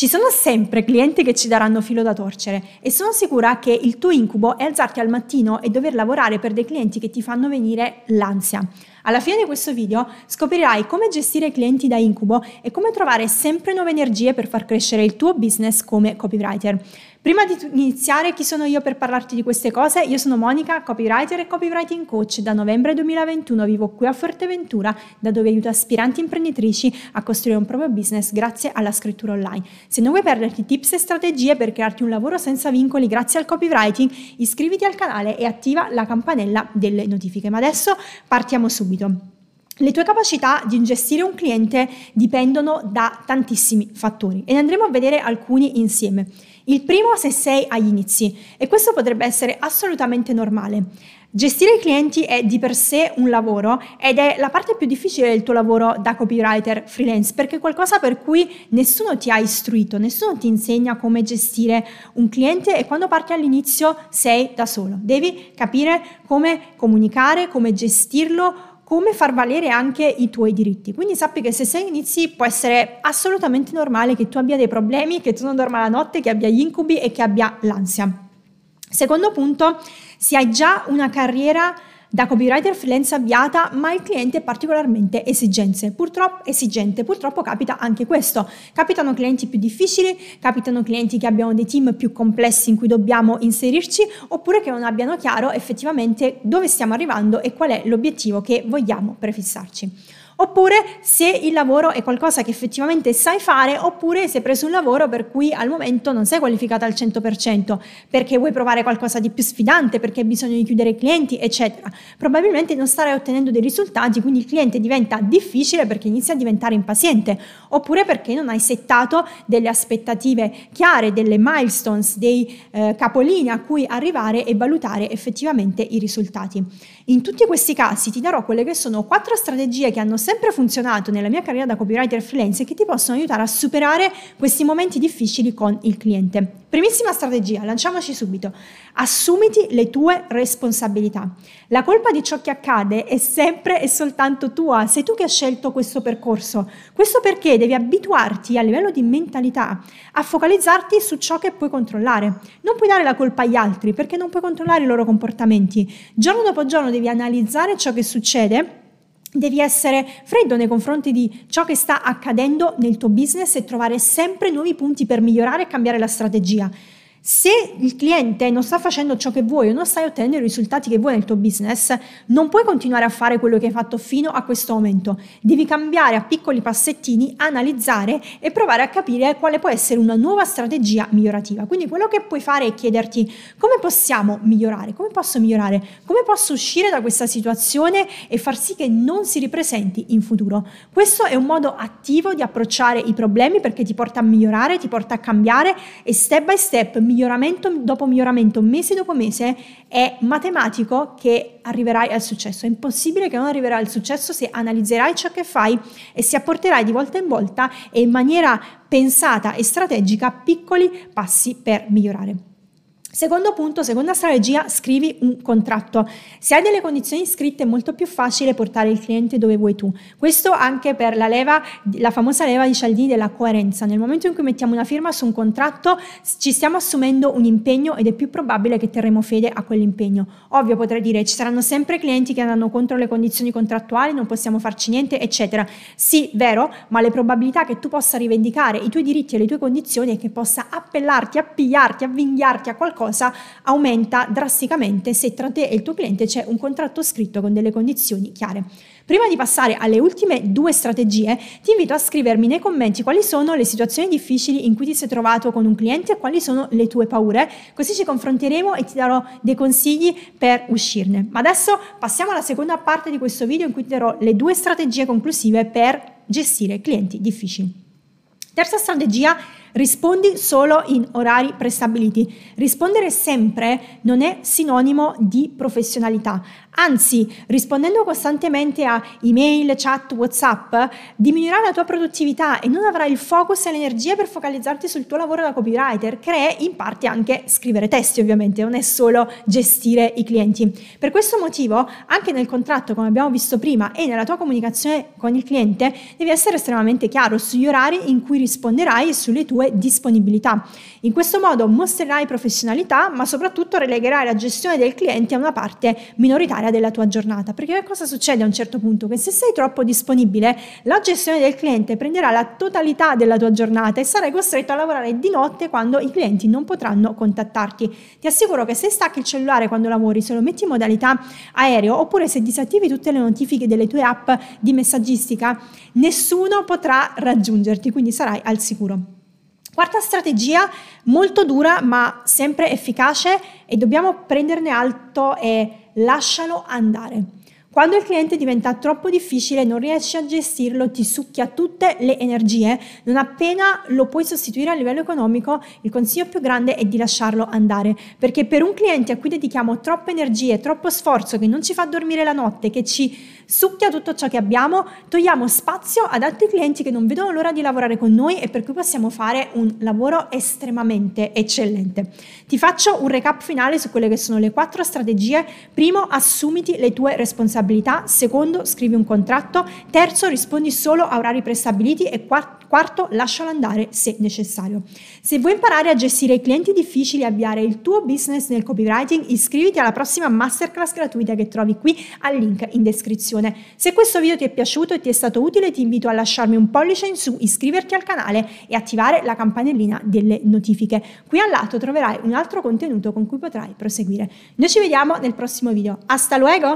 Ci sono sempre clienti che ci daranno filo da torcere e sono sicura che il tuo incubo è alzarti al mattino e dover lavorare per dei clienti che ti fanno venire l'ansia. Alla fine di questo video scoprirai come gestire clienti da incubo e come trovare sempre nuove energie per far crescere il tuo business come copywriter. Prima di iniziare, chi sono io per parlarti di queste cose? Io sono Monica, copywriter e copywriting coach. Da novembre 2021 vivo qui a Forteventura, da dove aiuto aspiranti imprenditrici a costruire un proprio business grazie alla scrittura online. Se non vuoi perderti tips e strategie per crearti un lavoro senza vincoli grazie al copywriting, iscriviti al canale e attiva la campanella delle notifiche. Ma adesso partiamo subito. Le tue capacità di gestire un cliente dipendono da tantissimi fattori e ne andremo a vedere alcuni insieme. Il primo se sei agli inizi e questo potrebbe essere assolutamente normale. Gestire i clienti è di per sé un lavoro ed è la parte più difficile del tuo lavoro da copywriter freelance perché è qualcosa per cui nessuno ti ha istruito, nessuno ti insegna come gestire un cliente e quando parti all'inizio sei da solo. Devi capire come comunicare, come gestirlo, come far valere anche i tuoi diritti. Quindi sappi che se sei inizi può essere assolutamente normale che tu abbia dei problemi, che tu non dorma la notte, che abbia gli incubi e che abbia l'ansia. Secondo punto, se hai già una carriera da copywriter freelance avviata, ma il cliente è particolarmente esigenze. Purtroppo, esigente. Purtroppo capita anche questo. Capitano clienti più difficili, capitano clienti che abbiano dei team più complessi in cui dobbiamo inserirci, oppure che non abbiano chiaro effettivamente dove stiamo arrivando e qual è l'obiettivo che vogliamo prefissarci. Oppure se il lavoro è qualcosa che effettivamente sai fare, oppure se hai preso un lavoro per cui al momento non sei qualificata al 100%, perché vuoi provare qualcosa di più sfidante, perché hai bisogno di chiudere clienti, eccetera. Probabilmente non starai ottenendo dei risultati, quindi il cliente diventa difficile perché inizia a diventare impaziente, oppure perché non hai settato delle aspettative chiare, delle milestones, dei eh, capolini a cui arrivare e valutare effettivamente i risultati. In tutti questi casi ti darò quelle che sono quattro strategie che hanno sempre funzionato nella mia carriera da copywriter freelance e che ti possono aiutare a superare questi momenti difficili con il cliente. Primissima strategia, lanciamoci subito. Assumiti le tue responsabilità. La colpa di ciò che accade è sempre e soltanto tua, sei tu che hai scelto questo percorso. Questo perché devi abituarti a livello di mentalità a focalizzarti su ciò che puoi controllare. Non puoi dare la colpa agli altri perché non puoi controllare i loro comportamenti. Giorno dopo giorno devi analizzare ciò che succede Devi essere freddo nei confronti di ciò che sta accadendo nel tuo business e trovare sempre nuovi punti per migliorare e cambiare la strategia. Se il cliente non sta facendo ciò che vuoi o non stai ottenendo i risultati che vuoi nel tuo business, non puoi continuare a fare quello che hai fatto fino a questo momento. Devi cambiare a piccoli passettini, analizzare e provare a capire quale può essere una nuova strategia migliorativa. Quindi quello che puoi fare è chiederti come possiamo migliorare, come posso migliorare, come posso uscire da questa situazione e far sì che non si ripresenti in futuro. Questo è un modo attivo di approcciare i problemi perché ti porta a migliorare, ti porta a cambiare e step by step miglioramento dopo miglioramento, mese dopo mese, è matematico che arriverai al successo. È impossibile che non arriverai al successo se analizzerai ciò che fai e si apporterai di volta in volta e in maniera pensata e strategica piccoli passi per migliorare. Secondo punto, seconda strategia, scrivi un contratto. Se hai delle condizioni scritte è molto più facile portare il cliente dove vuoi tu. Questo anche per la leva, la famosa leva di Cialdini della coerenza. Nel momento in cui mettiamo una firma su un contratto ci stiamo assumendo un impegno ed è più probabile che terremo fede a quell'impegno. Ovvio potrei dire ci saranno sempre clienti che andranno contro le condizioni contrattuali, non possiamo farci niente, eccetera. Sì, vero, ma le probabilità che tu possa rivendicare i tuoi diritti e le tue condizioni e che possa appellarti, appigliarti, avvinghiarti a qualcosa cosa aumenta drasticamente se tra te e il tuo cliente c'è un contratto scritto con delle condizioni chiare. Prima di passare alle ultime due strategie, ti invito a scrivermi nei commenti quali sono le situazioni difficili in cui ti sei trovato con un cliente e quali sono le tue paure, così ci confronteremo e ti darò dei consigli per uscirne. Ma adesso passiamo alla seconda parte di questo video in cui ti darò le due strategie conclusive per gestire clienti difficili. Terza strategia Rispondi solo in orari prestabiliti. Rispondere sempre non è sinonimo di professionalità. Anzi, rispondendo costantemente a email, chat, WhatsApp, diminuirai la tua produttività e non avrai il focus e l'energia per focalizzarti sul tuo lavoro da copywriter, che è in parte anche scrivere testi, ovviamente, non è solo gestire i clienti. Per questo motivo, anche nel contratto, come abbiamo visto prima, e nella tua comunicazione con il cliente, devi essere estremamente chiaro sugli orari in cui risponderai e sulle tue tue disponibilità. In questo modo mostrerai professionalità, ma soprattutto relegherai la gestione del cliente a una parte minoritaria della tua giornata. Perché cosa succede a un certo punto? Che se sei troppo disponibile, la gestione del cliente prenderà la totalità della tua giornata e sarai costretto a lavorare di notte quando i clienti non potranno contattarti. Ti assicuro che se stacchi il cellulare quando lavori, se lo metti in modalità aereo oppure se disattivi tutte le notifiche delle tue app di messaggistica, nessuno potrà raggiungerti, quindi sarai al sicuro. Quarta strategia, molto dura ma sempre efficace e dobbiamo prenderne alto e lascialo andare. Quando il cliente diventa troppo difficile, non riesci a gestirlo, ti succhia tutte le energie, non appena lo puoi sostituire a livello economico, il consiglio più grande è di lasciarlo andare, perché per un cliente a cui dedichiamo troppe energie, troppo sforzo, che non ci fa dormire la notte, che ci succhia tutto ciò che abbiamo, togliamo spazio ad altri clienti che non vedono l'ora di lavorare con noi e per cui possiamo fare un lavoro estremamente eccellente. Ti faccio un recap finale su quelle che sono le quattro strategie. Primo, assumiti le tue responsabilità. Secondo, scrivi un contratto. Terzo, rispondi solo a orari prestabiliti. E quarto, lascialo andare se necessario. Se vuoi imparare a gestire i clienti difficili e avviare il tuo business nel copywriting, iscriviti alla prossima masterclass gratuita che trovi qui al link in descrizione. Se questo video ti è piaciuto e ti è stato utile, ti invito a lasciarmi un pollice in su, iscriverti al canale e attivare la campanellina delle notifiche. Qui al lato troverai un altro contenuto con cui potrai proseguire. Noi ci vediamo nel prossimo video. Hasta luego!